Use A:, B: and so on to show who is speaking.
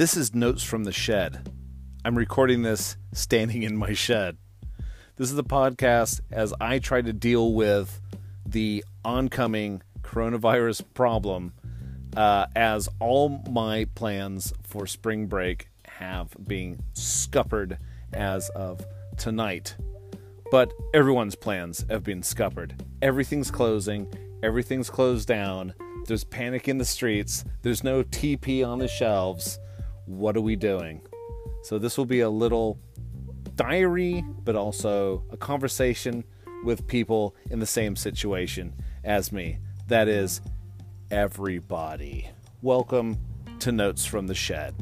A: This is Notes from the Shed. I'm recording this standing in my shed. This is the podcast as I try to deal with the oncoming coronavirus problem uh, as all my plans for spring break have been scuppered as of tonight. But everyone's plans have been scuppered. Everything's closing, everything's closed down. There's panic in the streets, there's no TP on the shelves what are we doing? So this will be a little diary, but also a conversation with people in the same situation as me. That is everybody. Welcome to Notes from the Shed.